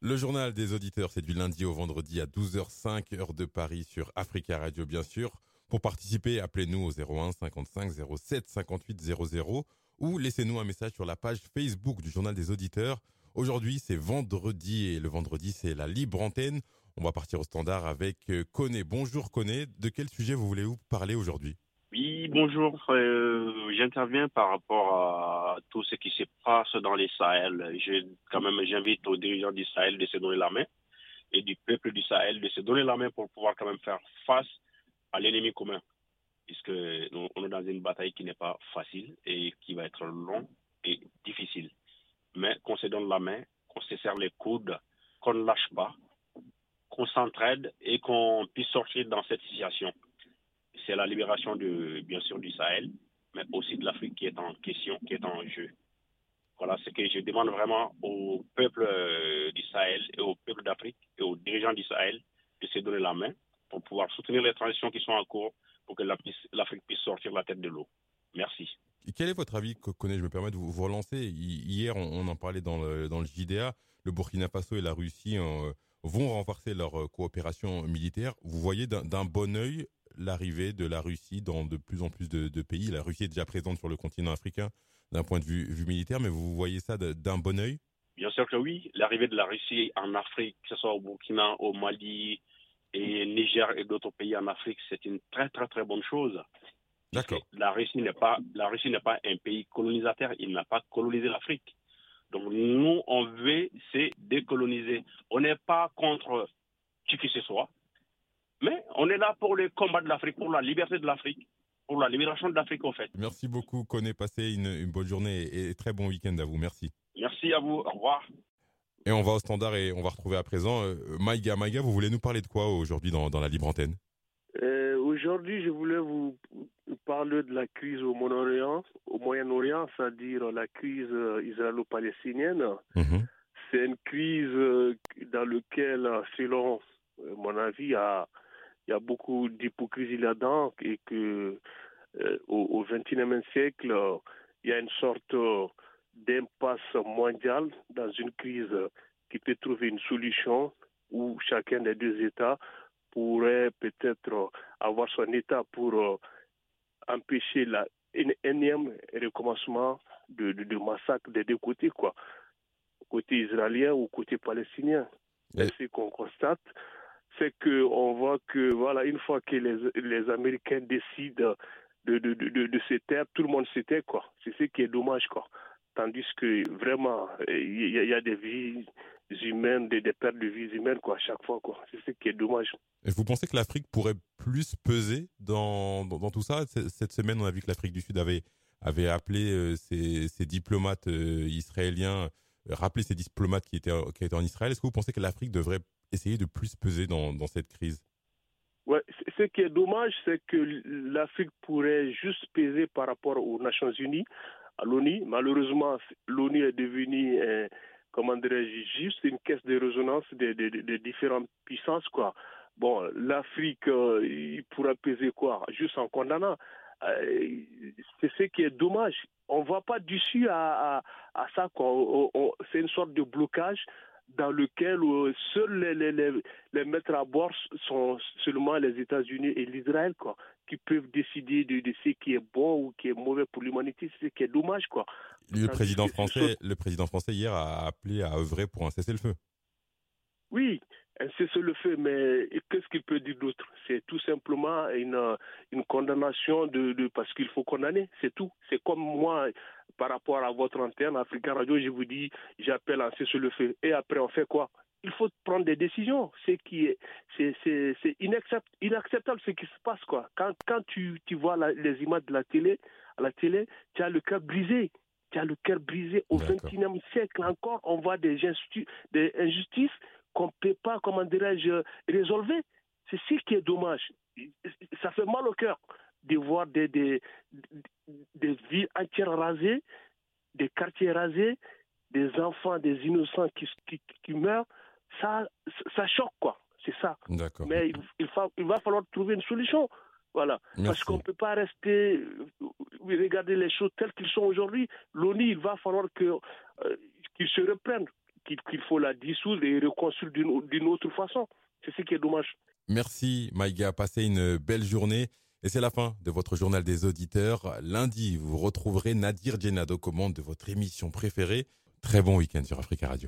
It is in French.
Le journal des auditeurs, c'est du lundi au vendredi à 12h05, heure de Paris sur Africa Radio, bien sûr. Pour participer, appelez-nous au 01 55 07 58 00 ou laissez-nous un message sur la page Facebook du journal des auditeurs. Aujourd'hui, c'est vendredi et le vendredi, c'est la libre antenne. On va partir au standard avec Coné. Bonjour Coné, de quel sujet vous voulez vous parler aujourd'hui? Oui, bonjour. Euh, J'interviens par rapport à tout ce qui se passe dans les Sahel. Quand même, j'invite aux dirigeants du Sahel de se donner la main et du peuple du Sahel de se donner la main pour pouvoir quand même faire face à l'ennemi commun. Puisque nous, on est dans une bataille qui n'est pas facile et qui va être longue et difficile. Mais qu'on se donne la main, qu'on se serre les coudes, qu'on ne lâche pas, qu'on s'entraide et qu'on puisse sortir dans cette situation c'est la libération de, bien sûr du Sahel, mais aussi de l'Afrique qui est en question, qui est en jeu. Voilà ce que je demande vraiment au peuple euh, Sahel et au peuple d'Afrique et aux dirigeants Sahel de se donner la main pour pouvoir soutenir les transitions qui sont en cours pour que l'Afrique puisse sortir la tête de l'eau. Merci. quel est votre avis, Connais, je me permets de vous, relancer. Hier, on, en parlait dans le, dans le JDA, le Burkina Faso et la Russie euh, vont renforcer leur euh, coopération militaire. Vous voyez d'un bon oeil l'arrivée de la Russie dans de plus en plus de, pays. La Russie est déjà présente sur le continent africain d'un point de vue, militaire, mais vous voyez ça d'un bon oeil? Bien sûr que oui. L'arrivée de la Russie en Afrique, que ce soit au Burkina, au Mali, et Niger et d'autres pays en Afrique, c'est une très très très bonne chose. D'accord. La Russie n'est pas la Russie n'est pas un pays colonisateur, il n'a pas colonisé l'Afrique. Donc nous on veut c'est décoloniser. On n'est pas contre qui que ce soit. On est là pour le combat de l'Afrique, pour la liberté de l'Afrique, pour la libération de l'Afrique, en fait. Merci beaucoup, Connaît. Passez une, une bonne journée et très bon week-end à vous. Merci. Merci à vous. Au revoir. Et on va au standard et on va retrouver à présent euh, Maïga. Maïga, vous voulez nous parler de quoi aujourd'hui dans, dans la libre antenne? Euh, Aujourd'hui, je voulais vous parler de la crise au Moyen-Orient, au Moyen-Orient, c'est-à-dire la crise euh, israélo-palestinienne. Mhm. C'est une crise dans laquelle, selon mon avis, a il y a beaucoup d'hypocrisie là-dedans et que euh, au XXIe siècle, il y a une sorte d'impasse mondiale dans une crise qui peut trouver une solution où chacun des deux États pourrait peut-être avoir son État pour euh, empêcher la, un énième recommencement de, de, massacre des deux côtés, quoi, côté israélien ou côté palestinien. C'est ce qu'on constate c'est qu'on voit que, voilà, une fois que les, les Américains décident de, de, de, de, se taire, tout le monde se tait, quoi. C'est ce qui est dommage, quoi. Tandis que, vraiment, il y, a des vies humaines, des, des, pertes de vies humaines, quoi, à chaque fois, quoi. C'est ce qui est dommage. Et vous pensez que l'Afrique pourrait plus peser dans, dans, tout ça? Cette semaine, on a vu que l'Afrique du Sud avait, avait appelé euh, ses, ses, diplomates euh, israéliens, euh, rappelé ses diplomates qui étaient, qui étaient en Israël. Est-ce que vous pensez que l'Afrique devrait essayer de plus peser dans, cette crise? Ouais, ce qui est dommage, c'est que l'Afrique pourrait juste peser par rapport aux Nations Unies, à l'ONU. Malheureusement, l'ONU est devenue, comment dirais-je, juste une caisse de résonance des de, différentes puissances, quoi. Bon, l'Afrique, euh, il pourra peser quoi? Juste en condamnant. Euh, c'est ce qui est dommage. On ne voit pas d'issue à, à, ça. C'est une sorte de blocage dans lequel euh, seuls les, les, maîtres à bord sont seulement les États-Unis et l'Israël, quoi, qui peuvent décider de, de, ce qui est bon ou qui est mauvais pour l'humanité, c'est ce qui est dommage, quoi. Le président français, le président français hier a appelé à œuvrer pour un cessez-le-feu. Oui, un cessez-le-feu, mais qu'est-ce qu'il peut dire d'autre? C'est tout simplement une, une condamnation de, de parce qu'il faut condamner, c'est tout. C'est comme moi, par rapport à votre antenne, Africa Radio, je vous dis, j'appelle un cessez-le-feu. Et après, on fait quoi? Il faut prendre des décisions. C'est qui est, c'est, c'est, inacceptable, ce qui se passe quoi. Quand, quand tu, tu vois les images de la télé, à la télé, tu as le cœur brisé. Tu as le cœur brisé. Au XXIe siècle encore, on voit des, des injustices qu'on ne peut pas, comment dirais-je, résolver. C'est ce qui est dommage. Ça fait mal au cœur de voir des, des, des villes entières rasées, des quartiers rasés, des enfants, des innocents qui, qui, meurent. Ça, ça choque, quoi. C'est ça. Mais il, il, il, va falloir trouver une solution. Voilà. Parce qu'on ne peut pas rester, regarder les choses telles qu'elles sont aujourd'hui. L'ONU, il va falloir que, euh, qu'ils se reprennent qu'il faut la dissoudre et reconstruire d'une autre façon. C'est ce qui est dommage. Merci Maïga, passez une belle journée. Et c'est la fin de votre journal des auditeurs. Lundi, vous retrouverez Nadir Djenado commande de votre émission préférée. Très bon week-end sur Africa Radio.